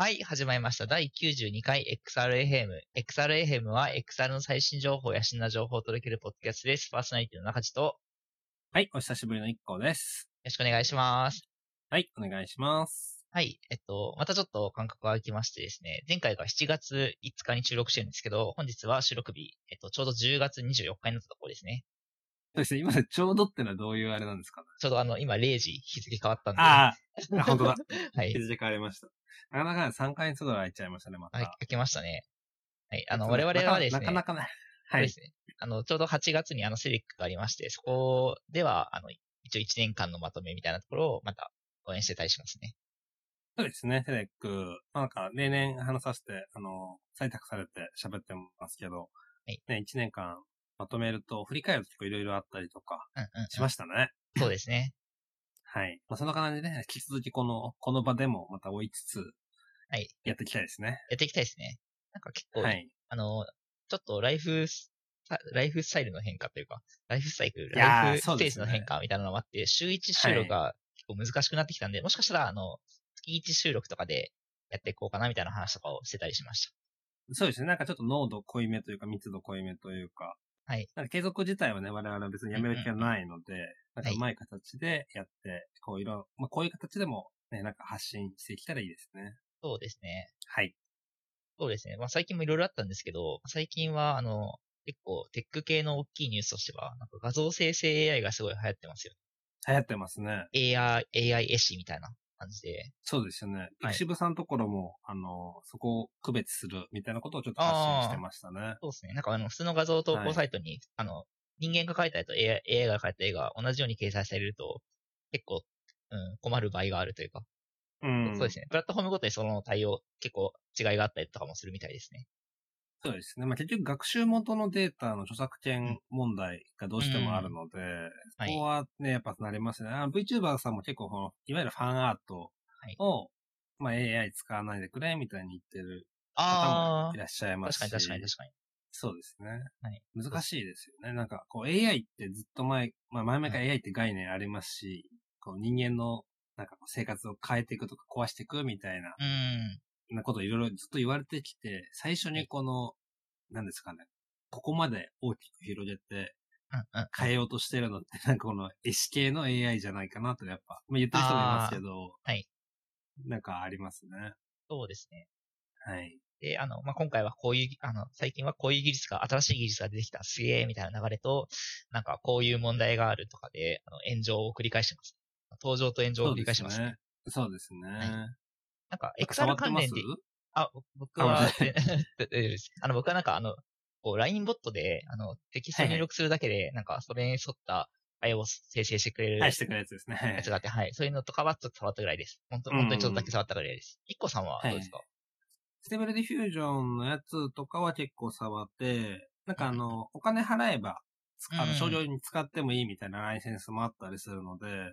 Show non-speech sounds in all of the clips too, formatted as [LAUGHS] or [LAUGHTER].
はい、始まりました。第92回 XRFM。XRFM は XR の最新情報や新な情報を届けるポッドキャストです。パーソナリティの中地とよはい、お久しぶりの一行です。ろしくお願いします。はい、お願いします。はい、えっと、またちょっと間隔が空きましてですね、前回が7月5日に収録してるんですけど、本日は収録日、えっと、ちょうど10月24日になったところですね。そうですね、今でちょうどってのはどういうあれなんですか？ね。ちょうどあの、今0時日付変わったんで、ああ、本当だ。[LAUGHS] はい日、付変わりました。なかなかね3ヶ月ぐらい空いちゃいましたね、また。はい、開けましたね。はい、あの、我々はですね、なかなかね。はい。ですね。あの、ちょうど8月にあのセレックがありまして、そこでは、あの、一応1年間のまとめみたいなところをまた応援してたりしますね。そうですね、テレック。まあなんか、例年話させて、あの、採択されて喋ってますけど、はいね、1年間まとめると、振り返ると結構いろいろあったりとかうんうん、うん。しましたね。そうですね。[LAUGHS] はい。まあそんな感じでね、引き続きこの、この場でもまた追いつつ、はい。やっていきたいですね。やっていきたいですね。なんか結構、はい。あの、ちょっとライフス、ライフスタイルの変化というか、ライフサイクル、ライフステージの変化みたいなのもあって、週1収録が結構難しくなってきたんで、もしかしたら、あの、月1収録とかでやっていこうかなみたいな話とかをしてたりしました。そうですね。なんかちょっと濃度濃いめというか、密度濃いめというか。はい。なんか継続自体はね、我々は別にやめる気はないので、なんかはいうまい形でやって、こういろ、まあこういう形でもね、なんか発信していけたらいいですね。そうですね。はい。そうですね。まあ最近もいろいろあったんですけど、最近は、あの、結構テック系の大きいニュースとしては、なんか画像生成 AI がすごい流行ってますよ。流行ってますね。AI、AI 絵師みたいな感じで。そうですよね。はいピクシブさんのところも、あの、そこを区別するみたいなことをちょっと発信してましたね。そうですね。なんかあの、普通の画像投はい稿サイトに、あの、人間が描いた絵と AI, AI が描いた絵が同じように掲載されると、結構、うん、困る場合があるというか、うん。そうですね。プラットフォームごとにその対応、結構違いがあったりとかもするみたいですね。そうですね。まあ結局学習元のデータの著作権問題がどうしてもあるので、はいここはね、やっぱなりますね。あの VTuber さんも結構この、いわゆるファンアートはいを、まあ AI 使わないでくれみたいに言ってる方あもいらっしゃいあ、ますし。確かに確かに確かに。そうですね。はい難しいですよね。なんか、こう AI ってずっと前、まあ前々から AI って概念ありますし、こう人間のなんか生活を変えていくとか壊していくみたいな、うん。なことをいろいろずっと言われてきて、最初にこの、なんですかね、ここまで大きく広げて。変えようとしてるのって、[LAUGHS] なんかこの絵師系の AI じゃないかなとやっぱ、まあ言ってる人もいますけど、はい。なんかありますね。そうですね。はい。で、あの、まあ、今回はこういう、あの、最近はこういう技術が、新しい技術が出てきた、すげえ、みたいな流れと、なんかこういう問題があるとかで、あの、炎上を繰り返してます。登場と炎上を繰り返してます。ね。そうですね。なんか、なんか触 XR ってます？関連で、あ、僕は、[LAUGHS] あの、僕はなんか、あの、こう、LINE ボットで、あの、テキスト入力するだけで、なんか、それに沿った絵を生成してくれるはい、してくれるやつですね。やつがあって、はい。そういうのとかはちょっと触ったぐらいです。本当うん本当にちょっとだけ触ったぐらいです。一個さんはどうですか、Stable Diffusion のやつとかは結構触って、なんかあの、お金払えば、つあうん。の、商業に使ってもいいみたいなライセンスもあったりするので、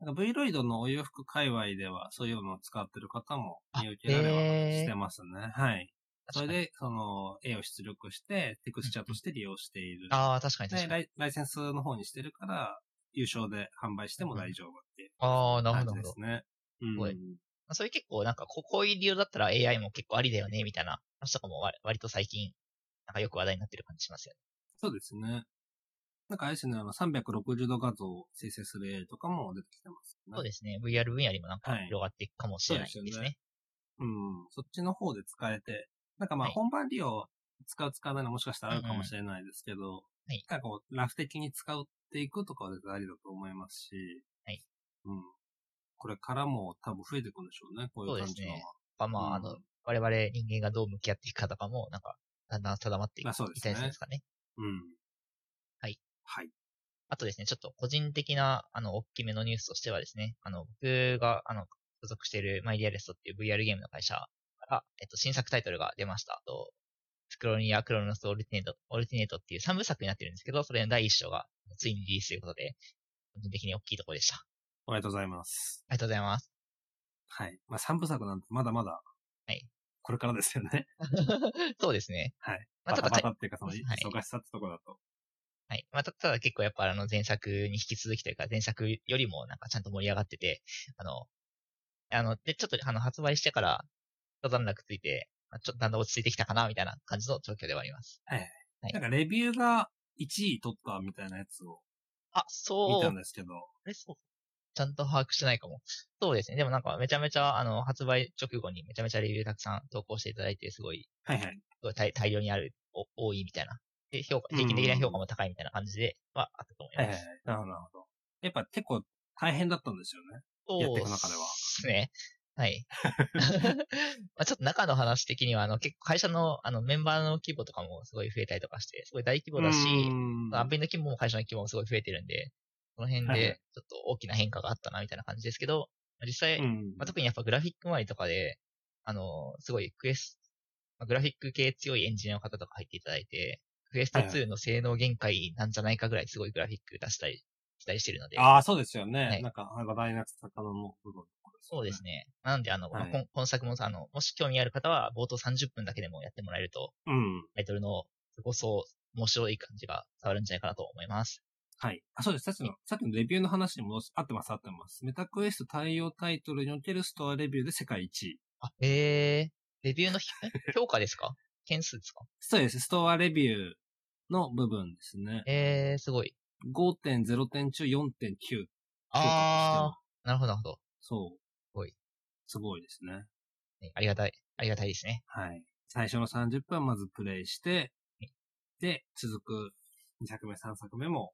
なんか Vroid のお洋服界隈ではそういうのを使ってる方も見受けられはしてますね。はい。それで、その、絵を出力して、テクスチャーとして利用している。ああ、確かに確かに。ライ、ライセンスの方にしてるから、有償で販売しても大丈夫っていうああ、なるほど、感なるほど。じですね。うんそういう結構なんかこ、こういう理由だったら AI も結構ありだよね、みたいな話とかも割割と最近、なんかよく話題になってる感じしますよね。そうですね。なんかあれですね、あの、360度画像を生成するとかも出てきてますね。そうですね。VR 分野にもなんかはい広がっていくかもしれないですね。そうですよねうん。そっちの方で使えて、なんかまあはい本番利用使う使わないのもしかしたらあるかもしれないですけど、はいなんかこう、ラフ的に使っていくとかは絶対ありだと思いますし、はい。うん。これからも多分増えていくんでしょうね、こういう感じのは。まあまあ、あの、我々人間がどう向き合っていくかとかも、なんか、だんだん定まっていまあそうですねですかね。うん。はい。はい。あとですね、ちょっと個人的な、あの、大きめのニュースとしてはですね、あの、僕が、あの、所属しているマイディアレストっていう VR ゲームの会社から、えっと、新作タイトルが出ました。と、スクロニア・クロノス・オルティネート、オルティネートっていう3部作になってるんですけど、それの第1章がついにリリースということで、個人的に大きいところでした。あおめでとうございます。りがとうございます。はい。まあ三部作なんてまだまだ、はい。これからですよね。[LAUGHS] そうですね。はい。まあ、バタバタっていうか、その、はい忙しさってとこだと。はい。まあ、たただ結構やっぱあの前作に引き続きというか前作よりもなんかちゃんと盛り上がってて、あの、あの、で、ちょっとあの発売してから一段落ついて、まあちょっとだんだん落ち着いてきたかな、みたいな感じの状況ではあります。はいなんかレビューが1位取ったみたいなやつをあ、そう。見たんですけど。あれそう。ちゃんと把握してないかも。そうですね。でもなんかめちゃめちゃ、あの、発売直後にめちゃめちゃレビューたくさん投稿していただいて、すごい、はいはい。すごい大大量にある、お多いみたいな。で、評価、平均的な評価も高いみたいな感じではあったと思います。はいはいはい。なるほど、なるほど。やっぱ結構大変だったんですよね。やっていく中では。そうですね。はい。[LAUGHS] まあちょっと中の話的には、あの、結構会社の、あの、メンバーの規模とかもすごい増えたりとかして、すごい大規模だし、うんアンペンの規模も会社の規模もすごい増えてるんで、その辺はいで、ちょっと大きな変化があったな、みたいな感じですけど、まあ実際、うんまあ、特にやっぱグラフィック周りとかで、あの、すごいクエスまあ、グラフィック系強いエンジニアの方とか入っていただいて、クエストはいは2の性能限界なんじゃないかぐらいすごいグラフィック出したり、したりしてるので、ああ、そうですよね。はいなんか、話題になってた方の部分、そうですね。なんで、あの、まあはい今作もさ、あの、もし興味ある方は、冒頭30分だけでもやってもらえると、うん。タイトルの、すごそう、面白い感じが伝わるんじゃないかなと思います。はい。あ、そうです。さっきの、さっきのレビューの話に戻す。合ってます、合ってます。メタクエスト対応タイトルにおけるストアレビューで世界一位。あ、えー、レビューの評価ですか？件数ですか？そうです。ストアレビューの部分ですね。えー、すごい。5.0点中4.9。あー、なるほど、なるほど。そう。すごい。すごいですね。ねありがたい、ありがたいですね。はい。最初の30分まずプレイして、で、続く2作目、3作目も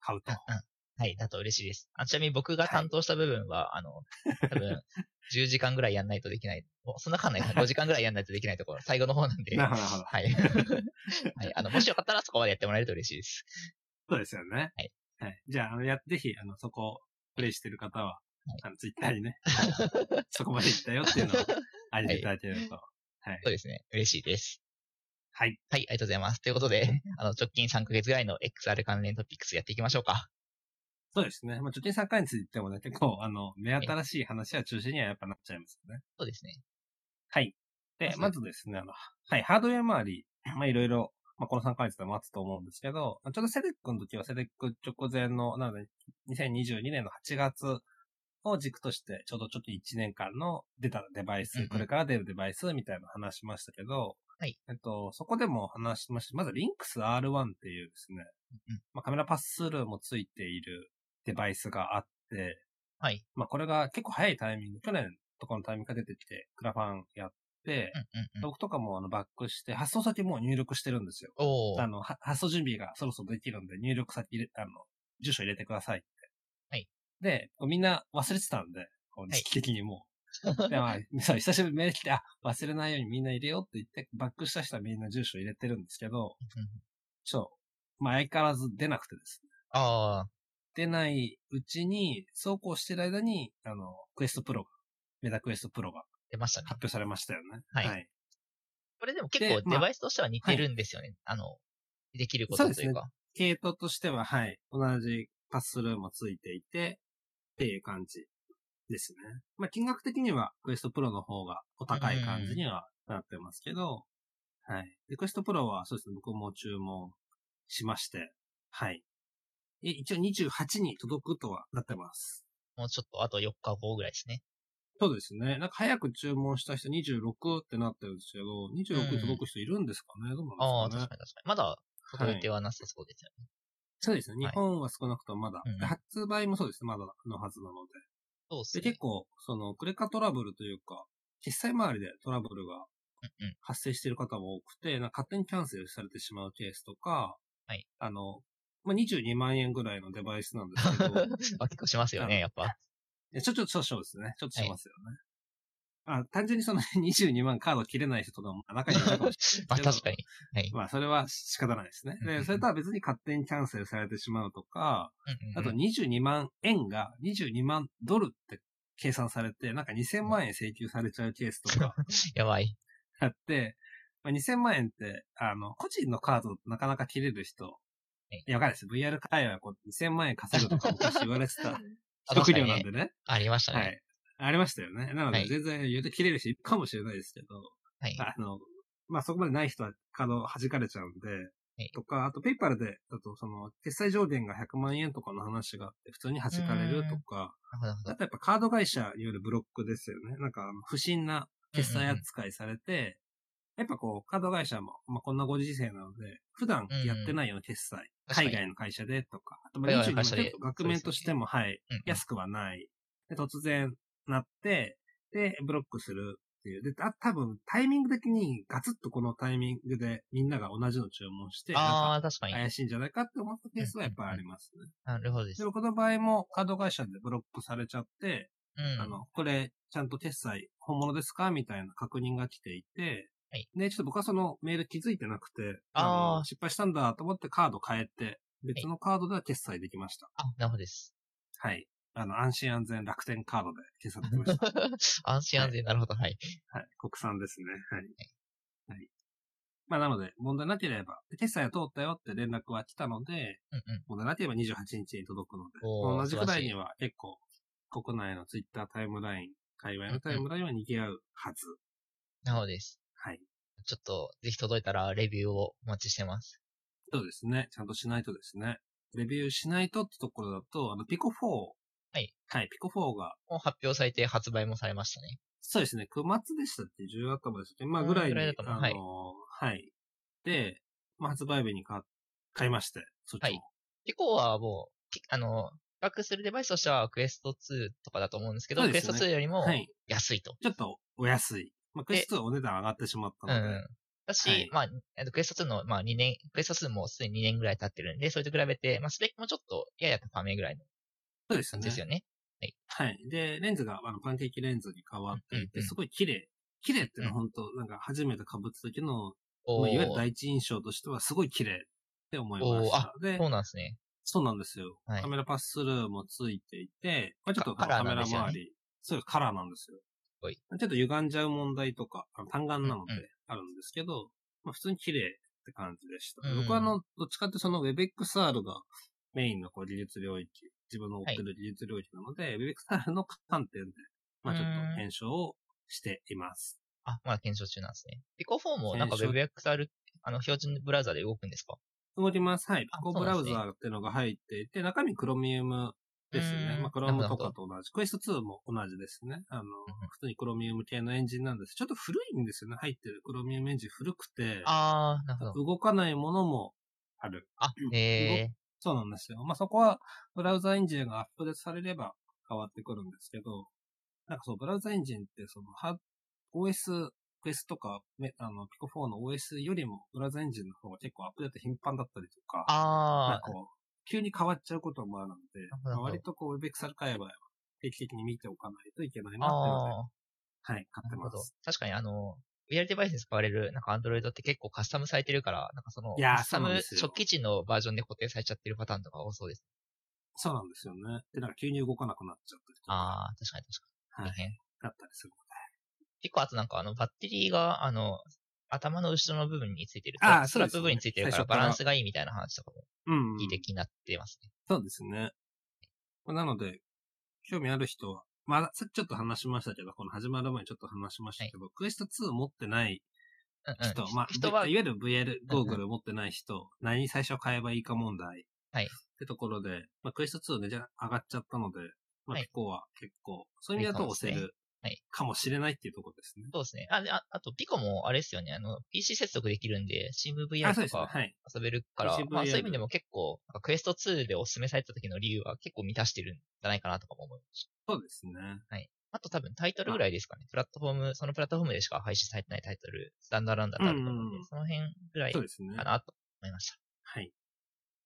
買うと。はい、だと嬉しいです。あちなみに僕が担当した部分は、あの、[LAUGHS] 多分、10時間ぐらいやんないとできない。おそんなかんないかな。[LAUGHS] 5時間ぐらいやんないとできないところ、最後の方なんで。はなるほど、なるほど。い。はい。あの、もしよかったらそこまでやってもらえると嬉しいです。そうですよね。はい。はい。じゃあ、あの、や、ぜひ、あの、そこをプレイしてる方は、あの、ツイッターにね、[LAUGHS] そこまで行ったよっていうのを、あげていただけると。はい。そうですね。嬉しいです。はい。はい、ありがとうございます。ということで、あの、直近3ヶ月ぐらいの XR 関連トピックスやっていきましょうか。そうですね。まあ、貯金3回についてもね、結構、あの、目新しい話は中心にはやっぱなっちゃいますよね。そうですね。はい。で、ままずですね、あの、はい、ハードウェア周り、まあ、いろいろ、まあ、この3ヶ月で待つと思うんですけど、ちょうどセレックの時はセレック直前の、なので、2022年の8月を軸として、ちょうどちょっと1年間の出たデバイス、これから出るデバイスみたいなの話しましたけど、はい。えっと、そこでも話しました。まず、リンクス R1 っていうですね、うんまあ、カメラパススルーもついているデバイスがあって、はい。まあ、これが結構早いタイミング、去年とかのタイミングが出てきて、クラファンやって、うんうんうん。僕とかもあのバックして、発送先もう入力してるんですよ。あの、は発送準備がそろそろできるんで、入力先入れ、あの、住所入れてくださいって。はい。で、みんな忘れてたんで、時期的にもう。[LAUGHS] で、まあ、そう、久しぶりにメール来て、あ、忘れないようにみんな入れようって言って、バックした人はみんな住所入れてるんですけど、うんちょっと、まあ相変わらず出なくてですね。あー。出ないうちに、そうこうしてる間に、あの、クエストプロが、メタクエストプロが出ましたね発。表されましたよね。はいこれでも結構デバイスとしては似てるんですよね。あの、できることというか。系統としては、はい、同じパススルーもついていて、っていう感じですね。まあ、金額的には、クエストプロの方がお高い感じにはなってますけど、はい。で、クエストプロは、そうですね、僕も注文しまして、はい。え一応28に届くとはなってます。もうちょっとあと4日後ぐらいですね。そうですね。なんか早く注文した人26ってなってるんですけど、26に届く人いるんですかね、どうああ、なんですかね？確かに確かに。まだ届いてはなさそうですよね。そうですね。はい日本は少なくともまだ。うんうんで発売もそうですね。まだのはずなので。で、そうですね。結構、その、クレカトラブルというか、決済周りでトラブルがうんうん。発生している方も多くて、なんか勝手にキャンセルされてしまうケースとか、はい。あの、まあ、22万円ぐらいのデバイスなんですけど、[LAUGHS] まあ結構しますよね、やっぱ。ちょ、ちょ、ちょ、そうですね。ちょっとしますよね。あ、単純にその [LAUGHS] 22万カード切れない人とかも中にいるかもしれまないけど。[LAUGHS] あ確かに。はい。まあ、それは仕方ないですね。で、それとは別に勝手にキャンセルされてしまうとか、あと22万円が22万ドルって計算されて、なんか2000万円請求されちゃうケースとかやばい。あって、まあ、2000万円って、あの、個人のカードなかなか切れる人、いいや、わかんないです。VR 界隈はこう2000万円稼ぐとか昔言われてたあ [LAUGHS] [LAUGHS] 職業なんでね。ありましたね。はい。ありましたよね。なので、はい全然言うと切れる人いるかもしれないですけど、はい。あの、まあ、そこまでない人はカード弾かれちゃうんで、いとか、あとペイパルで、だとその、決済上限が100万円とかの話があって、普通に弾かれるとか、なるほどあとやっぱカード会社によるブロックですよね。なんか、不審な決済扱いされて、やっぱこう、カード会社も、まあ、こんなご時世なので、普段やってないような決済、海外の会社でとか、あと、まあ、海外日中にの会社で額面としても、はい、安くはない。で、突然なって、で、ブロックするっていう。で、あ多分、タイミング的にガツッとこのタイミングでみんなが同じの注文して、ああ、確かに。か怪しいんじゃないかって思ったケースはやっぱりありますね。なるほどですで。もこの場合もカード会社でブロックされちゃって、うん。あの、これ、ちゃんと決済、本物ですかみたいな確認が来ていて、はいで、ちょっと僕はそのメール気づいてなくて、あーの失敗したんだと思ってカード変えて、別のカードでは決済できました。あ、なるほどです。はい。あの、安心安全楽天カードで決済できました。[LAUGHS] 安心安全、なるほど、はい。はい。国産ですね。はい。はい。まあ、なので、問題なければ、で決済が通ったよって連絡は来たので、うんうん。問題なければ28日に届くので、同じくらいには結構、国内のツイッタータイムライン、界隈のタイムラインは賑わうはず。なるほどです。はい。ちょっと、ぜひ届いたらレビューをお待ちしてます。そうですね。ちゃんとしないとですね。レビューしないとってところだと、あの、ピコ4。はい。はい、ピコ4が、もう発表されて発売もされましたね。そうですね。9月でしたっけ ?10 頭でしたっけ？まあ、うんぐらいに、ぐらいだと思うあのーはい。で、まあ、発売日に買買いまして、そっちも。はいピコはもう、ピあの、比較するデバイスとしてはクエスト2とかだと思うんですけど、クエストそうですね2よりもはい。安いと。ちょっとお安い。まあ、クエスト2はお値段上がってしまったので、うん。だし、はいまあ、えっとクエスト2の、まあ2年、クエスト2もすでに2年ぐらい経ってるんで、それと比べて、まあスペックもちょっとやや高めぐらいのそうですね。ですよね。はい。で、レンズがあのパンケーキレンズに変わっていて、うんうんうんすごい綺麗。綺麗っていうのは本当、なんか初めて被った時の、まあいわゆる第一印象としてはすごい綺麗って思いました。でそうなんですね。そうなんですよ。はいカメラパススルーもついていて、まあ、ちょっとカメラ周り、そうカラーなんですよ。ちょっと歪んじゃう問題とか、あの単眼なのでうんうんあるんですけど、まあ、普通に綺麗って感じでした。うん僕はあの、どっちかってその WebXR がメインのこう技術領域、自分の追ってる技術領域なので、WebXR の観点で、まあちょっと検証をしています。あ、まだ検証中なんですね。ピコ4もなんか WebXR、あの、標準ブラウザで動くんですか？動きます。はい。あピコブラウザーっていうのが入っていて、中身クロミウムですねう。んまあ、クロームとかと同じ。クエスト2も同じですね。あの、普通にクロミウム系のエンジンなんです。ちょっと古いんですよね。入ってるクロミウムエンジン古くて、あー、なるほど。動かないものもある。あ、えそうなんですよ。まあ、そこは、ブラウザエンジンがアップデートされれば変わってくるんですけど、なんかそう、ブラウザエンジンって、その、ハ OS、クエストとか、めあの、ピコ4の OS よりも、ブラウザエンジンの方が結構アップデート頻繁だったりとか、ー、なんあかこう、急に変わっちゃうこともあるので、なるほどまあ割とこう、WebXR 界隈は定期的に見ておかないといけないー、なっていうので、あはい、買ー、なるほどってます。。確かにあの、VR デバイスに使われる、なんか Android って結構カスタムされてるから、なんかその、カスタム初期値のバージョンで固定されちゃってるパターンとか多そうです。そうなんですよね。で、なんか急に動かなくなっちゃったりとか、あー、確かに確かに。はい、大変。だったりする結構あとなんかあの、バッテリーが、あの、頭の後ろの部分についてるあーストラップ部分についてるからバランスがいいみたいな話とかも。うん。聞いて気になってますね。そうですね。まあなので、興味ある人は、まあ、さっきちょっと話しましたけど、この始まる前にちょっと話しましたけど、クエスト2持ってないうんうん。人、まあ、人はいわゆる VR ゴーグうんル持ってない人、何最初買えばいいか問題。はいってところで、まあ、クエスト2ね、じゃ上がっちゃったので、まあ、はいピコは結構、そういう意味だと押せるはいかもしれないっていうところですね。そうですね。あ、でああと、ピコもあれですよね。あの、PC 接続できるんで、あ、CMVR そうですね。とかはい。遊べるから、PCVR まあそういう意味でも結構、なんかクエスト2でお勧めされた時の理由は結構満たしてるんじゃないかなとかも思いましそうですね。た。はい。あと多分タイトルぐらいですかね。プラットフォーム、そのプラットフォームでしか配信されてないタイトル、スタンダーランダーってあると思うんで、うんうんその辺ぐらいかそうですね。なと思いました。はい。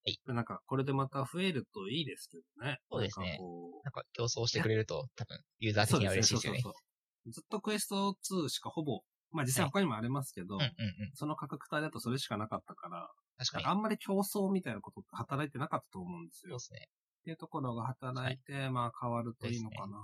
はい。なんか、これでまた増えるといいですけどね。そうですねなんか競争してくれると多分ユーザー的には嬉しいですよね。そうそうそうずっとクエスト2しかほぼ、まあ実際他にもありますけど、うんうんうん。その価格帯だとそれしかなかったから、確かに。あんまり競争みたいなことって働いてなかったと思うんですよ。そうですね。っていうところが働いて、まあ変わるといいのかな。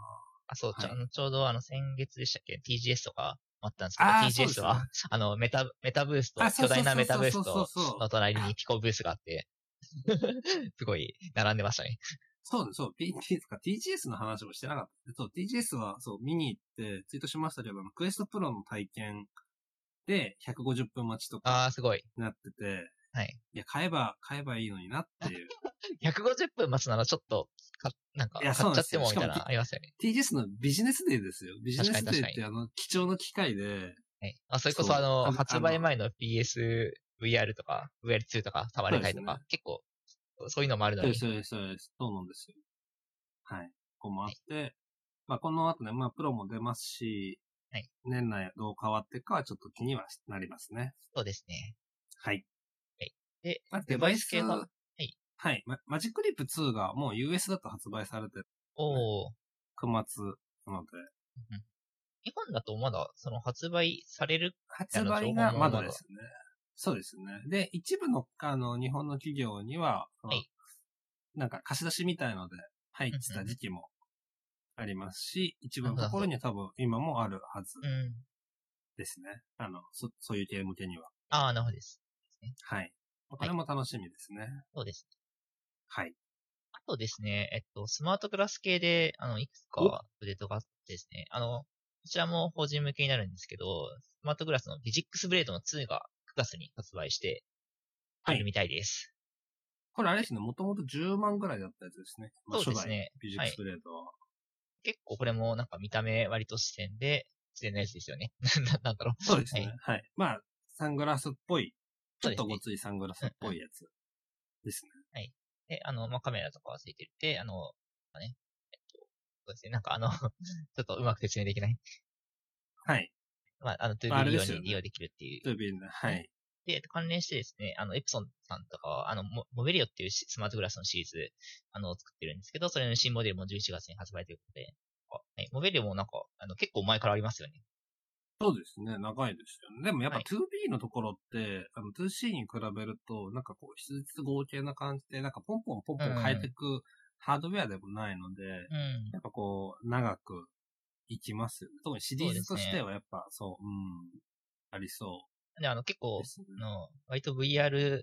あ、そう、ちょはいちょうどあの先月でしたっけ ?TGS とかあったんですけど、TGS ねは、あの、メタ、メタブーストあ、そうそうそうそう巨大なメタブースそうそうトそうの隣にピコブースがあって、[LAUGHS] すごい並んでましたね。そうね、そう、PTS か、TGS の話もしてなかった。そう、TGS は、そう、見に行って、ツイートしましたけど、クエストプロの体験で、150分待ちとあかあ、すごい。なってて、はい。いや、買えば、買えばいいのになっていう。[LAUGHS] 150分待つならちょっと、かなんか、買っちゃってもみたいな、ありますよね。TGS のビジネスデーですよ。ビジネスデーってあの、貴重な機会で、はい。あ、それこそあの発売前の PS、VR とか、VR2 とか、触れ会とか、そうです結構、そういうのもあるのにそうです、。そうです、そうです。そうなんですよ。はい。ここもあって、まあ、この後ね、まあ、プロも出ますし、はい年内どう変わっていくかはちょっと気にはなりますね。そうですね。はい。で、まあ、デバイス系が、はい。はい。まマジックリップ2がもう US だと発売されてるおー、9月なので、日本だとまだ、その発売される、発売がまだですね。そうですね。で、一部の、あの、日本の企業には、はいなんか貸し出しみたいので入ってた時期もありますし、一部のところには多分今もあるはずうん。ですね。あの、そ、そういう系向けには。ああ、なるほどです。はい。これも楽しみですね。そうです。はい。あとですね、えっと、スマートグラス系で、あの、いくつかおアップデートがあってですね、あの、こちらも法人向けになるんですけど、スマートグラスのフィジックスブレードの2が9月に発売して、はいみたいです。これあれですね、もともと10万ぐらいだったやつですね。まあそうですねビジックスブレードは。結構これもなんか見た目割と自然で、自然なやつですよね。[LAUGHS] ななんだろう。そうですね。ははい。まあ、サングラスっぽい、ちょっとごついサングラスっぽいやつですね。で、あの、まあ、カメラとかはついてるって、あの、まあね、えっと、そうですね、なんかあの、[LAUGHS] ちょっとうまく説明できない。はい。まあ、あの、2B まああれ利ですよね用に利用できるっていうトゥービンで、はい。で、関連してですね、あの、エプソンさんとかは、あの、モモベリオっていうシスマートグラスのシリーズ、あの、作ってるんですけど、それの新モデルも11月に発売ということで、あはい、モベリオもなんか、あの、結構前からありますよね。そうですね。長いですよね。でもやっぱはい 2B のところって、あの 2C に比べると、なんかこう、質実合計な感じで、なんかポンポンポンポン変えていくハードウェアでもないので、うん。やっぱこう、長くいきますよね。特にシリーズとしてはやっぱそう、うん、ありそで、あの、結構ね。あの、割と VR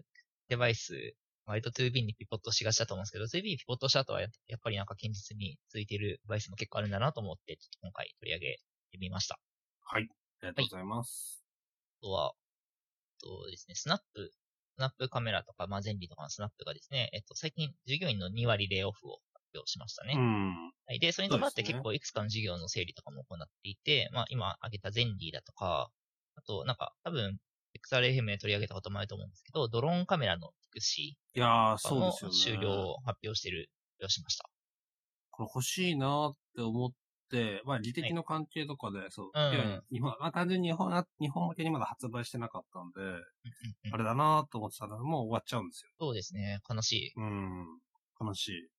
デバイス、割と 2B にピポットしがちだと思うんですけど、2B ピポットした後はや、やっぱりなんか堅実に続いているデバイスも結構あるんだなと思って、ちょっと今回取り上げてみました。はい。ありがとうございます。あとは、とですね、スナップ、スナップカメラとか、まあ、ゼンリーとかのスナップがですね、えっと、最近従業員の2割レイオフを発表しましたね。うん。はい。で、それに伴って結構いくつかの事業の整理とかも行っていて、まあ、今挙げたゼンリーだとか、あと、なんか、多分、XRFM で取り上げたこともあると思うんですけど、ドローンカメラのピクシいやー、ーもそうですよね。終了を発表してる、発表しました。これ欲しいなーって思って、まあ、利的の関係とかで、そう。うんまあ、単純に日本、日本向けにまだ発売してなかったんで、うんうんうんあれだなーと思ってたら、もう終わっちゃうんですよ。そうですね、悲しい。うん。悲しい。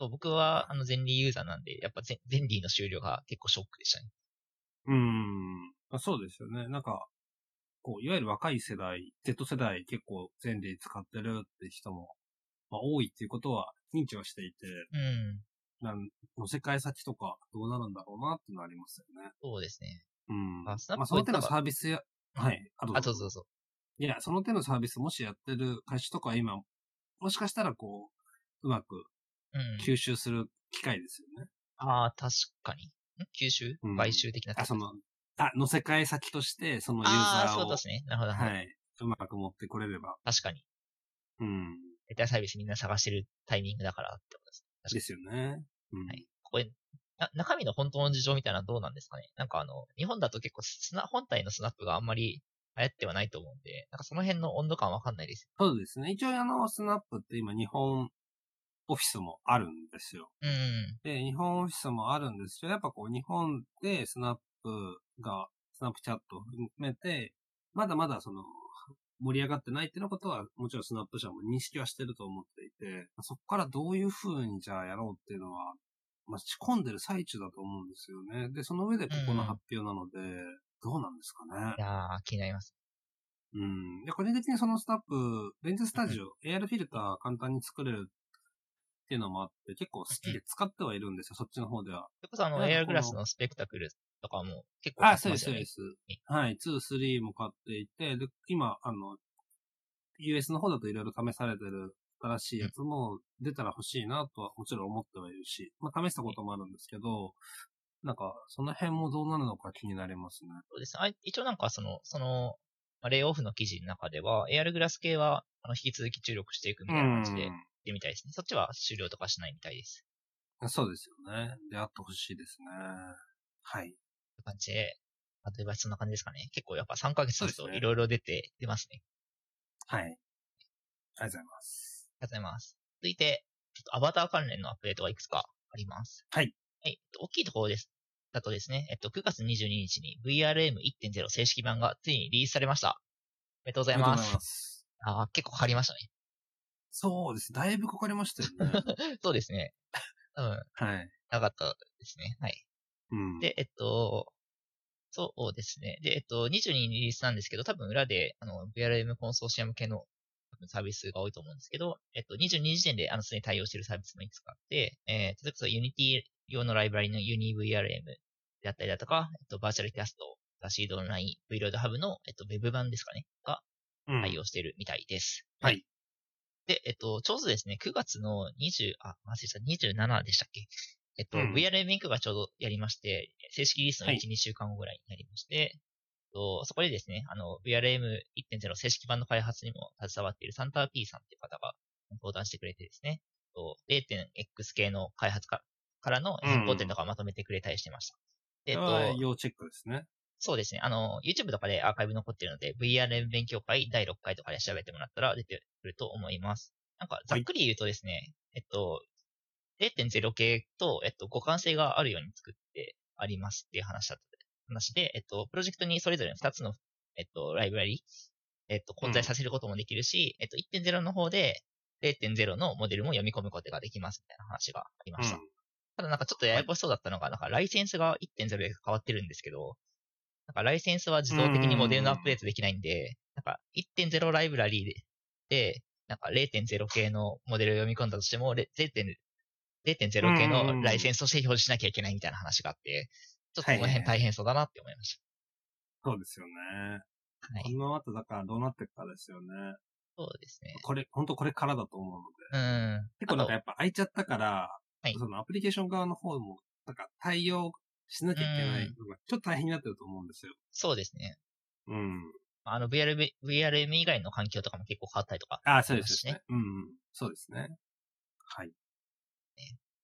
そう僕は、あの、ゼンリーユーザーなんで、やっぱゼンゼンリーの終了が結構ショックでしたね。うん。あそうですよね。なんか、こう、いわゆる若い世代、Z 世代結構全理使ってるって人も、まあ、多いっていうことは認知はしていて、うん。なん、乗せ替え先とかどうなるんだろうなってのありますよね。そうですね。うん。あスナップまあ、その手のサービスや、はい。あとあ、そうそうそう。いや、その手のサービスもしやってる会社とかは今、もしかしたらこう、うまくうん。吸収する機会ですよね。ああ、確かに。ん？吸収？うん買収的なあ、その、あ、乗せ替え先として、そのユーああ、ザーを、そうですね。なるほど。はい。うまく持ってこれれば。確かに。うん。データサービスみんな探してるタイミングだからってことです。ですよね。うん。はいここで、な中身の本当の事情みたいなのはどうなんですかね？なんかあの、日本だと結構スナ、本体のスナップがあんまり流行ってはないと思うんで、なんかその辺の温度感わかんないです。そうですね。一応あの、スナップって今日本オフィスもあるんですよ。うん。で、日本オフィスもあるんですけど、やっぱこう日本でスナップが、スナップチャットを含めて、まだまだその、盛り上がってないっていうことは、もちろんスナップ社も認識はしてると思っていて、そこからどういう風にじゃあやろうっていうのは、まあ、仕込んでる最中だと思うんですよね。で、その上でここの発表なので、どうなんですかね？い。やー、気になります。うん。で、個人的にそのスタップ、レンズスタジオ、AR フィルター簡単に作れるっていうのもあって、結構好きで使ってはいるんですよ、そっちの方では。それこそあの、エアグラスのスペクタクルとかも結構あ、買ってそうです。そうです。はい、2、3も買っていて、で、今、あの、US の方だといろいろ試されてる新しいやつも出たら欲しいなとはもちろん思ってはいるし、まあ試したこともあるんですけど、なんか、その辺もどうなるのか気になりますね。そうです。あ一応なんかその、その、まあレイオフの記事の中では、AR グラス系は、あの、引き続き注力していくみたいな感じで、ってみたいですね。そっちは終了とかしないみたいです。そうですよね。出会ってほしいですね。はい。という感じで、アドバイスそんな感じですかね。結構やっぱ3ヶ月経つそうですねといろいろ出て、出ますね。はい。ありがとうございます。ありがとうございます。続いて、ちょっとアバター関連のアップデートがいくつかあります。はい。はい。大きいところです。だとですね、えっと、9月22日に VRM1.0 正式版がついにリリースされました。おめでとうございありがとうございます。あー結構かかりましたね。そうです。だいぶかかりましたよね。[LAUGHS] そうですね。多分、はい。なかったですね。はい。うん。で、えっと、そうですね。で、えっと、22にリリースなんですけど、多分裏で、あの、VRM コンソーシアム系のサービスが多いと思うんですけど、えっと、22時点で、あの、すでに対応しているサービスもいくつかあって、えー、例えば Unity 用のライブラリの UniVRM であったりだとか、えっと、バーチャルキャスト、ガシードオンライン、VLOAD Hub の、えっと、Web 版ですかね、がうん対応しているみたいです。はい。で、えっと、ちょうどですね、9月の20、あ、忘れた、27でしたっけ？えっと、うん VRM インクがちょうどやりまして、正式リリースの1、はい2週間後ぐらいになりまして、と、そこでですね、あの、VRM1.0 正式版の開発にも携わっているサンター P さんっていう方が登壇してくれてですね、えっと 0.x 系の開発かからの変更点とかをまとめてくれたりしてました。でえっと、要チェックですね。そうですね。あの、YouTube とかでアーカイブ残ってるので、VRM 勉強会第6回とかで調べてもらったら出てくると思います。なんか、ざっくり言うとですね、えっと、0.0系と、えっと、互換性があるように作ってありますっていう話だった、話で、えっと、プロジェクトにそれぞれ2つの、えっと、ライブラリ、えっと、混在させることもできるし、えっと、1.0の方で0.0のモデルも読み込むことができますみたいな話がありました。うんただなんかちょっとややこしそうだったのが、なんかライセンスが1.0で変わってるんですけど、なんかライセンスは自動的にモデルのアップデートできないんで、なんか1.0ライブラリーで、で、なんか0.0系のモデルを読み込んだとしても、れ0.0 0.0系のライセンスとして表示しなきゃいけないみたいな話があって、ちょっとこの辺大変そうだなって思いましそうですよね。た。はい。この後だからどうなっていくかですよね。そうですね。これ、本当これからだと思うので。うん。結構なんかやっぱ空いちゃったから、はいそのアプリケーション側の方も、なんか対応しなきゃいけないのが、ちょっと大変になってると思うんですよ。そうですね。うん。あの VRM、VRM 以外の環境とかも結構変わったりとか。あ、そうですしねね。うんうん。そうですね。はい。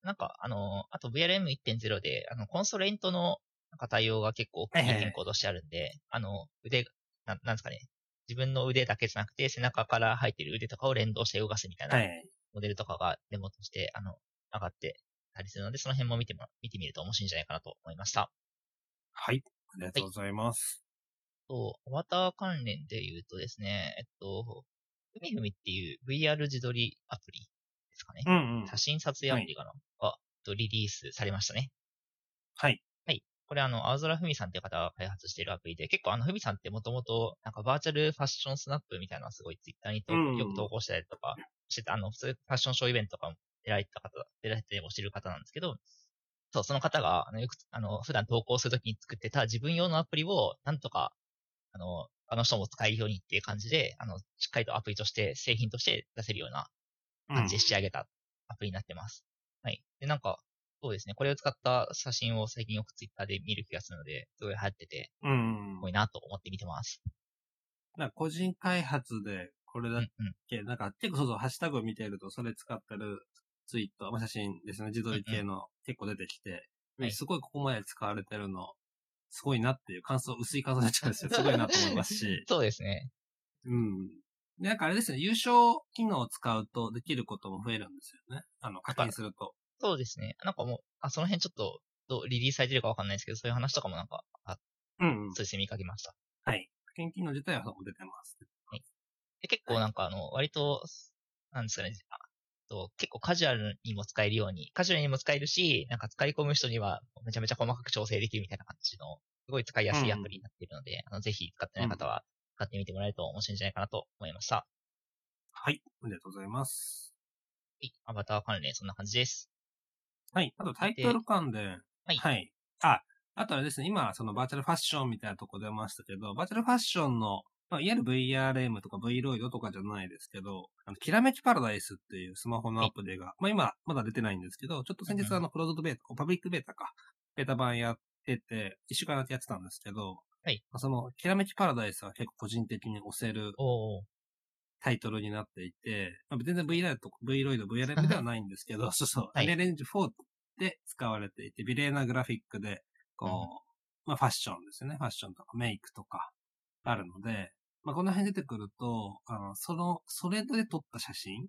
なんか、あの、あと VRM1.0 で、あの、コンソレントのなんか対応が結構大きい変更としてあるんで、あの、腕、ななんですかね。自分の腕だけじゃなくて、背中から生えてる腕とかを連動して動かすみたいなはい。モデルとかがデモとして、あの、上がってたりするので、その辺も見ても、見てみると面白いんじゃないかなと思いました。はい。ありがとうございます。と、アバター関連で言うとですね、えっと、ふみふみっていう VR 自撮りアプリですかね。うんうん。写真撮影アプリかな、が、えっとリリースされましたね。はい。これあの、青空ふみさんっていう方が開発しているアプリで、結構あの、ふみさんってもともと、なんかバーチャルファッションスナップみたいなのをすごいツイッターにと、うんよく投稿したりとかしてた、あの、普通ファッションショーイベントとかも出られてた方、出られておしてる方なんですけど、そう、その方が、あの、よく、あの、普段投稿するときに作ってた自分用のアプリを、なんとか、あの、他の人も使えるようにっていう感じで、あの、しっかりとアプリとして、製品として出せるような感じで仕上げたアプリになってます。はい。で、なんか、そうですね。これを使った写真を最近よくツイッターで見る気がするので、すごい流行ってて、うん。うん。すごいなと思って見てます。な個人開発でこれだうんうん。け、なんか結構そうそう、ハッシュタグを見てると、それ使ってるツイート、まあ、写真ですね、自撮り系の結構出てきて、はいすごいここまで使われてるの、すごいなっていう感想、薄い感想になっちゃうんですよ。[LAUGHS] すごいなと思いますし。そうですね。うん。で、なんかあれですね、優勝機能を使うとできることも増えるんですよね。あの、課金すると。そうですね。なんかもう、あ、その辺ちょっと、どうリリースされてるかわかんないですけど、そういう話とかもなんか、あ、うん、うん。そうですね、見かけました。はい。課金機能自体は出てます。で、結構なんかあの、割と、なんですかね、あと結構カジュアルにも使えるように、カジュアルにも使えるし、なんか使い込む人にはめちゃめちゃ細かく調整できるみたいな感じの、すごい使いやすいアプリになっているので、あの、ぜひ使ってない方は使ってみてもらえると面白いんじゃないかなと思いました。はい。ありがとうございます。はい。アバター関連そんな感じです。はい。あとタイトル間で、はいはい。あ、あとあれですね、今、そのバーチャルファッションみたいなとこ出ましたけど、バーチャルファッションの、まあ、いわゆる VRM とか V ロイドとかじゃないですけど、あの、きらめきパラダイスっていうスマホのアプリが、まあ今、まだ出てないんですけど、ちょっと先日あの、クローズドベータ、パブリックベータか、ベータ版やってて、一週間だけやってたんですけど、はい。まあその、きらめきパラダイスは結構個人的に押せる。タイトルになっていて、まあ、全然 V ライト、V ロイド、VRM ではないんですけど、[LAUGHS] そうそう、はい。アリアレンジ4で使われていて、美麗なグラフィックで、こう、うん。まあファッションですよね。ファッションとかメイクとかあるので、まあこの辺出てくると、あの、その、それで撮った写真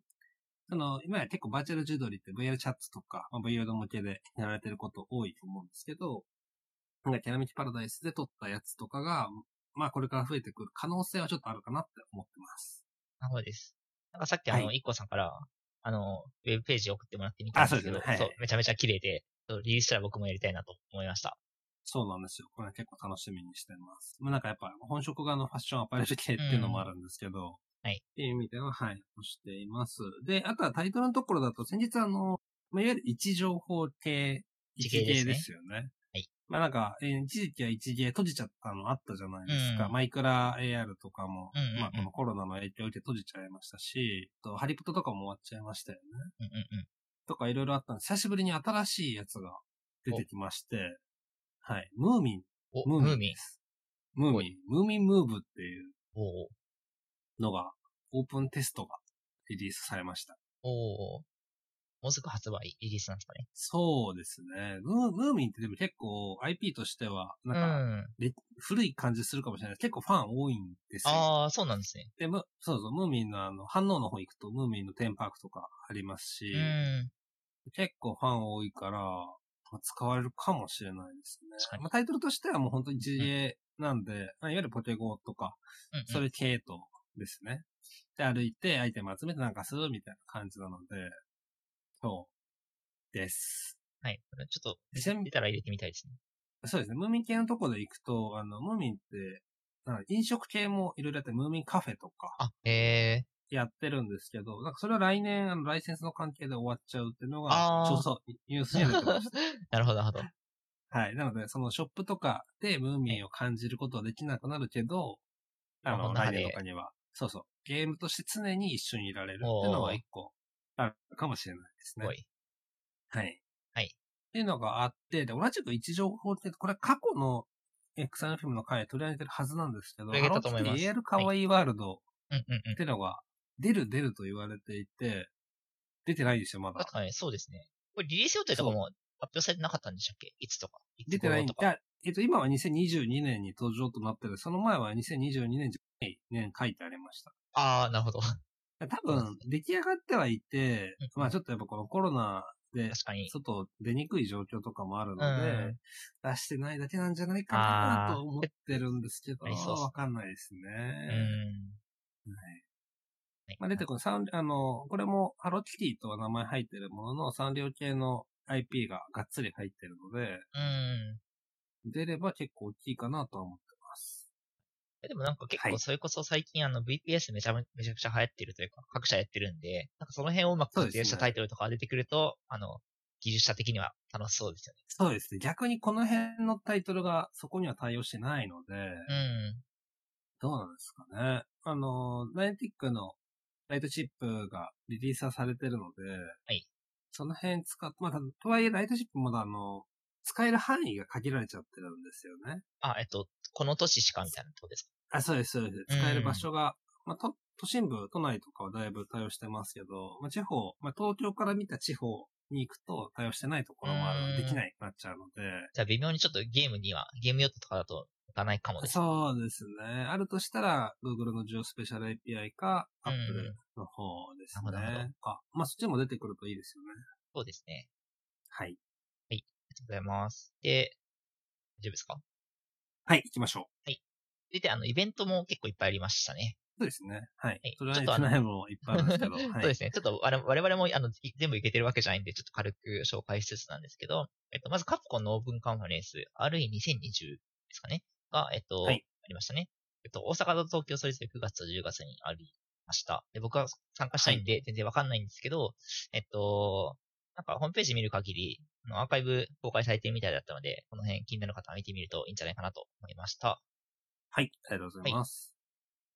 その、今や結構バーチャル自撮りって VR チャットとか、まあ、VR 向けでやられてること多いと思うんですけど、なんかキャラミキパラダイスで撮ったやつとかが、まあこれから増えてくる可能性はちょっとあるかなって思ってます。なるほどです。なんかさっきあの、は一個さんから、あの、ウェブページ送ってもらってみたんですけど、あそうねはいめちゃめちゃ綺麗で、リリースしたら僕もやりたいなと思いました。そうなんですよ。これ結構楽しみにしてます。まあなんかやっぱ本職側のファッションアパレル系っていうのもあるんですけど、はい。っていう意味では、はい、押しています。で、あとはタイトルのところだと、先日あの、まあ、いわゆる位置情報系、一芸ですねですよね。はい。まあなんか、えー一時期は一芸閉じちゃったのあったじゃないですか。うんマイクラ AR とかも、うんうんうんまあこのコロナの影響を受けて閉じちゃいましたし、とハリプトとかも終わっちゃいましたよね。うんうんうん。とかいろいろあったんで、久しぶりに新しいやつが出てきまして、はい。ムーミンお、ムーミン。ムーミン。ムーミンムーブっていうのが、オープンテストがリリースされました。おーもうすぐ発売、リリースなんですかね。そうですね。ムームーミンってでも結構 IP としては、うなんか、ん。レ古い感じするかもしれない。結構ファン多いんですよ。ああ、そうなんですね。で、むそうそう、ムーミンのあの、反応の方行くと、ムーミンのテーマパークとかありますし、うん。結構ファン多いから、まあ使われるかもしれないですね確か。にまあ、タイトルとしてはもう本当に GA なんで、まあいわゆるポケゴとか、うんうんそれ系統ですね。で、歩いてアイテム集めてなんかするみたいな感じなので、そう。です。はい。ちょっと、ちなみに出たら入れてみたいですね。そうですね。ムーミン系のとこで行くと、あの、ムーミンって、飲食系もいろいろやって、ムーミンカフェとかあ、へえやってるんですけど、なんかそれは来年、あの、ライセンスの関係で終わっちゃうっていうのあー、がそうそう、ニュースに出てました。[LAUGHS] なるほど、なるほど。はい。なので、そのショップとかでムーミンを感じることはできなくなるけど、あの、来年とかには、そうそう、ゲームとして常に一緒にいられるっていうのは一個あるかもしれないですね。い。はい。はいっていうのがあって、で、同じく位置情報って、これ過去の XRFM の回で取り上げてるはずなんですけど、取り上げたと思いますハローキティ AR かわいいワールドうんうんうんっ。ていうのが、出る出ると言われていて、出てないですよ、まだ確。かに、そうですね。これリリース予定とかも発表されてなかったんでしたっけ？いつとか？いつ出てないん頃とか？いや、えっと、今は2022年に登場となってる、その前は2022年じゃない年書いてありました。ああ、なるほほど。[LAUGHS] 多分、出来上がってはいてうん、まあちょっとやっぱこのコロナで、確かに。外出にくい状況とかもあるので、うん出してないだけなんじゃないかなと思ってるんですけど、わかんないですうね。ん。はいはいまあ、出てくるサン、あの、これもハローキティとは名前入ってるものの、サンリオ系の IP ががっつり入ってるので、うん。出れば結構大きいかなとは思ってます。えでもなんか結構はいそれこそ最近あの VPS めちゃめめちゃくちゃ流行ってるというか、各社やってるんで、なんかその辺をうまく活用したタイトルとかが出てくると、あの、技術者的には楽しそうですよそうですね。逆にこの辺のタイトルがそこには対応してないので、ね。どうなんですかね。あの、ナイティックのライトチップがリリースされてるので、い。その辺使っまあ、とはいえライトチップもまだあの、使える範囲が限られちゃってるんですよね。あ、えっと、この都市しかみたいなとこですか？あ、そうです、そうです。使える場所が、まあ、都都心部、都内とかはだいぶ対応してますけど、まあ、地方、まあ、東京から見た地方に行くと対応してないところもあるで、できないくなっちゃうので、じゃあ微妙にちょっとゲームには、ゲーム用途とかだといかないかもです。そうですね。あるとしたら、Google の Geo スペシャル API か、うん Apple の方ですなるほどなるほね。かまあ、そっちも出てくるといいですよね。そうですね。はい。ありがとうございます。で、大丈夫ですか？はい、行きましょう。で、で、あの、イベントも結構いっぱいありましたね。そうですね。はいはい。ちょっとあのもいっぱいあるんですけど。はい。[LAUGHS] そうですね。ちょっと我々もあのい全部いけてるわけじゃないんで、ちょっと軽く紹介しつつなんですけど、えっと、まずカプコンのオープンカンファレンス、RE2020 ですかね。が、えっと、はいありましたね。えっと、大阪と東京それぞれ9月と10月にありました。で、僕は参加したいんで、全然わかんないんですけど、えっと、なんかホームページ見る限り、アーカイブ公開されてるみたいだったので、この辺気になる方は見てみるといいんじゃないかなと思いました。はい。ありがとうございます。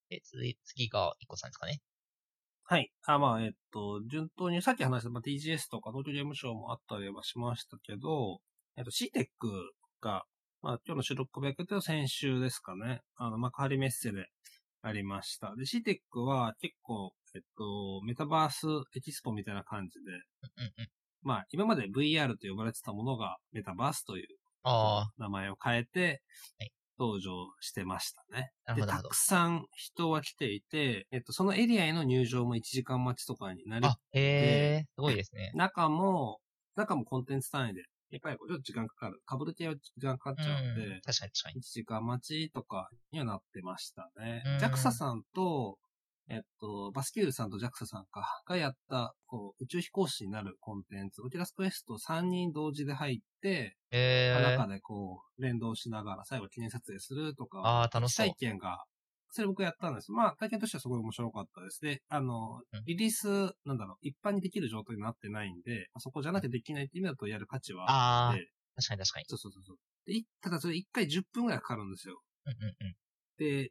で、次次が、いっこさんですかね。はい。あ、まあ、えっと、順当にさっき話した、まあ、TGS とか東京ゲームショウもあったりはしましたけど、えっと、CTEC が、まあ、今日の収録日と先週ですかね。あの、幕張メッセでありました。で、CTEC は結構、えっと、メタバースエキスポみたいな感じで、うんうん。まあ、今まで VR と呼ばれてたものがメタバースという名前を変えてはい、登場してましたね。で、たく。さん人は来ていて、えっと、そのエリアへの入場も1時間待ちとかになり、あ、へえ、すごいですね。中も、中もコンテンツ単位で、やっぱりちょっと時間かかる。かぶる系は時間かかっちゃうんで、うん、確かに確かに。1時間待ちとかにはなってましたねうん。JAXA さんと、えっと、バスキュールさんと JAXA さんか、がやった、こう、宇宙飛行士になるコンテンツ、 Oculus Quest 3人同時で入って、ええ中でこう、連動しながら最後記念撮影するとか、ああ、楽しそう体。験が、それ僕やったんです。まあ、体験としてはすごい面白かったです。で、あのうん、リリース、なんだろう、一般にできる状態になってないんで、そこじゃなきゃできないっていう意味だとやる価値はあああって、確かに確かに。そうそうそう。で、いただそれ1回10分くらいかかるんですよ。うんうんうん。で、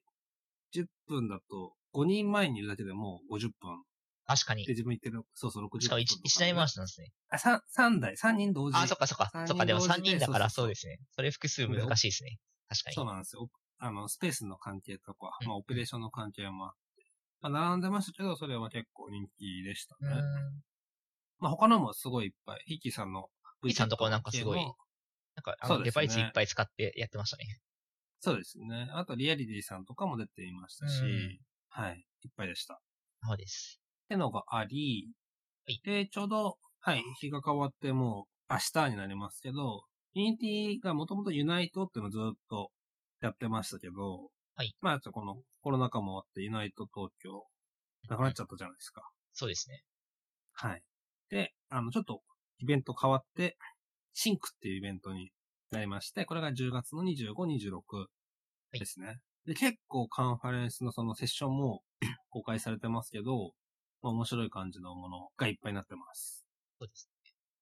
10分だと、5人前にいるだけでもう50分。確かにで、。自分言ってる、そうそう、60分。しかも一一台回しなんですね。あ、3、三台、3人同時。あ、そっかそっか。三そっか、でも3同時で人だからそそうそうそううですね。それ複数難しいですね。確かに。そうなんですよ。あの、スペースの関係とか、うんまあ、オペレーションの関係もあって。まあ、並んでましたけど、それは結構人気でしたね。まあ、他のもすごいいっぱい。ヒッキーさんの V ヒッキーさんのとこなんかすごいなんか、あの、デバイスいっぱい使ってやってましたね。そうですね。あと、リアリティさんとかも出ていましたし、うんはい。いっぱいでした。そうです。ってのがあり、はいで、ちょうど、はい、日が変わってもう明日になりますけど、 Unity がもともと Unite っていうのをずっとやってましたけど、はい。まあ、このコロナ禍もあって Unite 東京、なくなっちゃったじゃないですか。そうですね。はい。で、あの、ちょっとイベント変わって、シンクっていうイベントになりまして、これが10月の25、26いですね。で、結構カンファレンスのそのセッションも [COUGHS] 公開されてますけど、まあ、面白い感じのものがいっぱいになってます。そうです。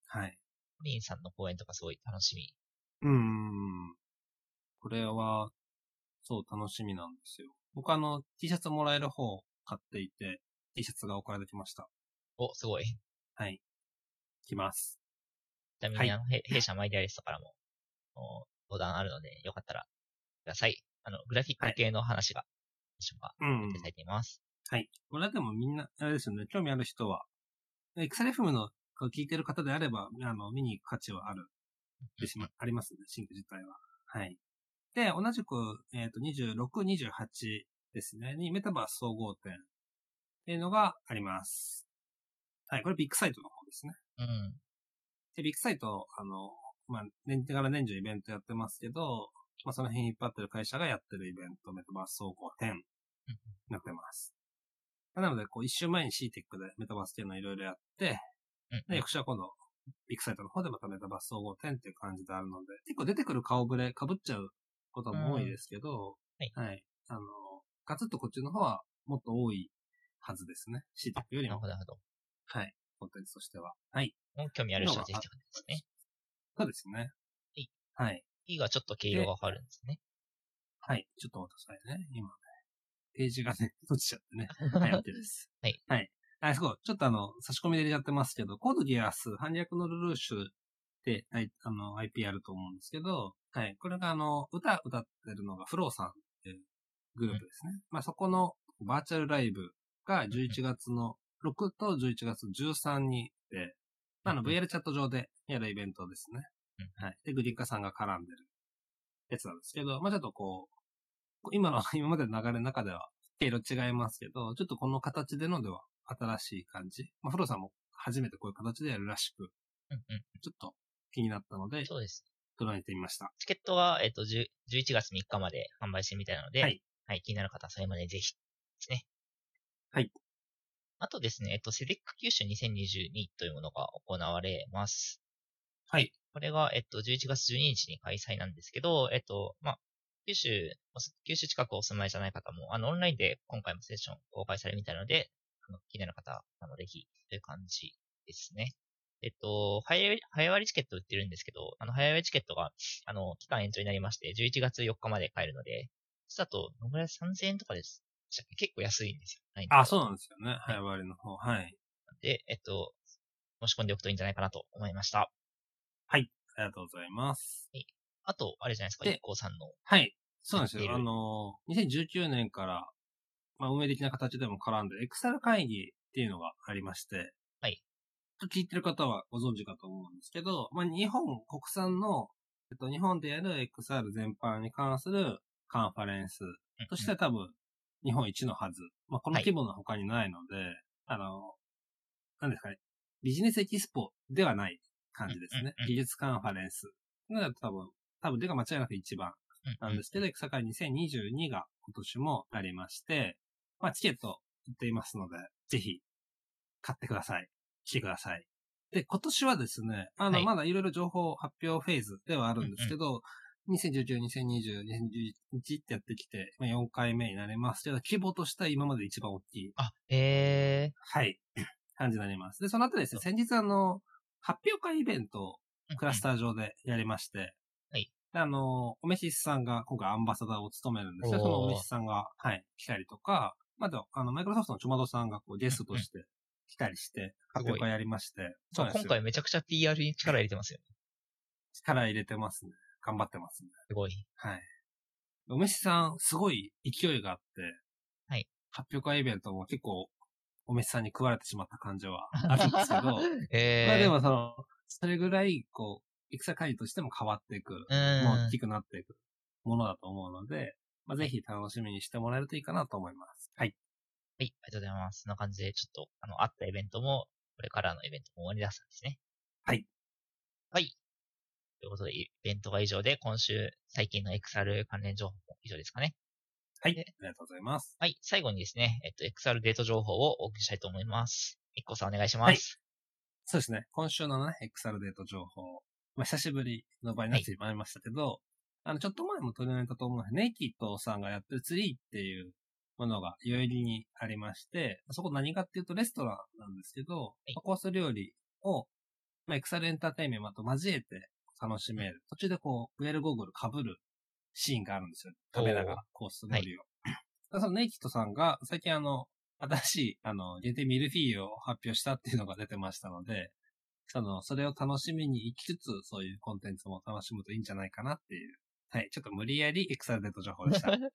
はい。コリンさんの講演とかすごい楽しみ。うーん。これは、そう楽しみなんですよ。僕あの、T シャツもらえる方を買っていて、T シャツが送られてきました。お、すごい。じはい。来ます。ゃあみんな、へ弊社マイディアリストからも、お相談あるので、よかったら、ください。あの、グラフィック系の話が、私はうん出。ています。はい。これはでもみんな、あれですよね、興味ある人は、XRFM の聞いてる方であれば、あの、見に行く価値はある、ありますね、シンク自体は。はい。で、同じく、えっ、と、26、28ですね、にメタバース総合展っていうのがあります。はい、これビッグサイトの方ですね。うん。で、ビッグサイト、あの、まあ、年から年中イベントやってますけど、まあ、その辺引っ張ってる会社がやってるイベント、メタバース総合展になってます。なので、こう、一週前に CEATEC でメタバース系のいろいろやって、うん。で、翌週は今度、ビッグサイトの方でまたメタバース総合展っていう感じであるので、結構出てくる顔ぶれ被っちゃうことも多いですけど、はいはい。あの、ガツッとこっちの方はもっと多いはずですね。CTEC よりもなるほ。ど。はい。コンテンツとしては。はい。興味ある人はぜひって感じですね。そうですね。いはい。P がちょっと毛色が変わるんですね。はい。ちょっと待ってくださいね。今ね。ページがね、閉じちゃってね。[LAUGHS] はい、やってです。はい。はい。あ、すごい。ちょっとあの、差し込みで入れちゃってますけど、コードギアス、反逆のルルーシュって、はいあの、IP あると思うんですけど、はい。これがあの、歌歌ってるのがフローさんっていうグループですね。まあそこのバーチャルライブが11月の6と11月13にで、まああの、うん VR チャット上でやるイベントですね。うんはい。で、グリッカさんが絡んでるやつなんですけど、まあちょっとこう、今の、[LAUGHS] 今までの流れの中では、経路違いますけど、ちょっとこの形でのでは新しい感じ。まあ、フローさんも初めてこういう形でやるらしく。ちょっと気になったので、そうです。捉えてみました。チケットは、えっ、と、10 11月3日まで販売してるみたいなので、はい。はい、気になる方はそれまでぜひですね。はい。あとですね、えっと、セデック九州2022というものが行われます。はい。これが、えっと、11月12日に開催なんですけど、えっと、まあ、九州、おす九州近くお住まいじゃない方も、あの、オンラインで今回もセッション公開されるみたいなので、あの気になる方、あの、ぜひ、という感じですね。えっと、早早割りチケット売ってるんですけど、あの、早割りチケットが、あの、期間延長になりまして、11月4日まで買えるので、そだと、どのぐらい？3000円とかです。結構安いんですよ。あ、そうなんですよね。早割りの方。はい。で、えっと、申し込んでおくといいんじゃないかなと思いました。ありがとうございます。あと、あれじゃないですか、で i k さんの。はい。そうなんですよ。あの、2019年から、まあ、運営的な形でも絡んで、エクセル会議っていうのがありまして、聞いてる方はご存知かと思うんですけど、まあ、日本国産の、えっと、日本でやる XR 全般に関するカンファレンスとしては多分、日本一のはず。まあ、この規模の他にないので、はい、あの、なんですかね、ビジネスエキスポではない感じですね。技術カンファレンスが多分、多分、でが間違いなく一番なんですけど、エクサカイ2022が今年もありまして、まあ、チケット売っていますので、ぜひ、買ってください。来てください。で、今年はですね、あの、まだいろいろ情報発表フェーズではあるんですけど、2019、2020、2021ってやってきて、まあ、4回目になりますけど、規模としては今まで一番大きい。あ、へー。はい。感じになります。で、その後ですね、先日あの、発表会イベントをクラスター上でやりまして、はい。あの、おめしさんが今回アンバサダーを務めるんですけど、そのおめしさんが、はい、来たりとか、また、あの、マイクロソフトのちょまどさんがこうゲストとして来たりして、発表会やりまして。そう今回めちゃくちゃ PR に力入れてますよね。力入れてますね。頑張ってますね。すごい。はい。おめしさん、すごい勢いがあって、はい。発表会イベントも結構、おめしさんに食われてしまった感じはあるんですけど、[LAUGHS] えー、まあでもその、それぐらい、こう、戦会としても変わっていく、もう大きくなっていくものだと思うので、まあ、ぜひ楽しみにしてもらえるといいかなと思います。はい。はい、ありがとうございます。そんな感じで、ちょっと、あの、あったイベントも、これからのイベントも終わりだしたんですね。はい。はい。ということで、イベントが以上で、今週、最近の XR 関連情報も以上ですかね。はい。ありがとうございます。はい。最後にですね、えっと、XR デート情報をお送りしたいと思います。一個さんお願いします。はい。そうですね。今週のね、XR デート情報。まあ、久しぶりの場になってまいりましたけど、はい、あの、ちょっと前も取り上げたと思うネイキッドさんがやってるツリーっていうものが代々木にありまして、そこ何かっていうとレストランなんですけど、はい、コース料理を、まあ、エクサルエンターテイメントと交えて楽しめる。途中でこう、ウェルゴーグル被るシーンがあるんですよ。食べながら、コース料理を。はい、そのネイキッドさんが、最近あの、新しい、あの、限定ミルフィーユを発表したっていうのが出てましたので、その、それを楽しみに行きつつ、そういうコンテンツも楽しむといいんじゃないかなっていう。はい。ちょっと無理やりエクサルデット情報でした。[LAUGHS] 確か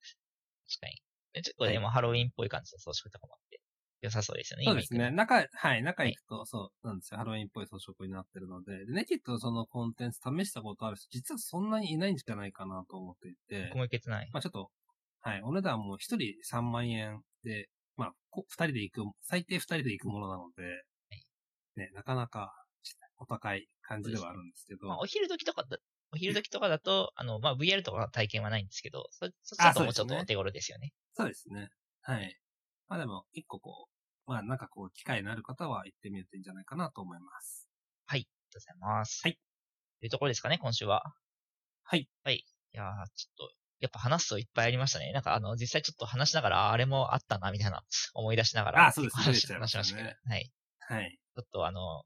に。ちょっとでもハロウィンっぽい感じの装飾とかもあって、良さそうですよね。そうですね。中、はい、中行くと、はい、そうなんですよ。ハロウィンっぽい装飾になってるので、で、ネキッドそのコンテンツ試したことある人、実はそんなにいないんじゃないかなと思っていて。僕もいけてない。まあちょっと、はい、お値段も一人3万円で、まあ、二人で行く、最低二人で行くものなので、はい、ね、なかなかお高い感じではあるんですけど。まあ、お昼時とかだ、お昼時とかだと、あの、まあ、VR とか体験はないんですけど、そ、そっちともうちょっとお手頃ですよね。そうですね。はい。まあでも、一個こう、まあなんかこう、機会のある方は行ってみるといいんじゃないかなと思います。はい。ありがとうございます。はい。というところですかね、今週は。はい。はい。いやー、ちょっと、やっぱ話すといっぱいありましたね。なんかあの、実際ちょっと話しながら、あれもあったな、みたいな、思い出しながら。あ、そうですね。話しましたけど。はい。はい。ちょっとあの、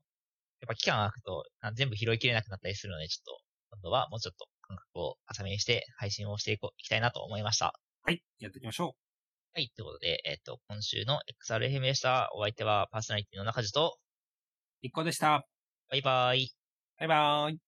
やっぱ期間が空くと、全部拾いきれなくなったりするので、ちょっと、今度はもうちょっと感覚を浅めにして配信をしていこう、いきたいなと思いました。はい。やっていきましょう。はい。ということで、えっ、と、今週の XRFM でした。お相手はパーソナリティの中地と、一個でした。バイバイ。バイバイ。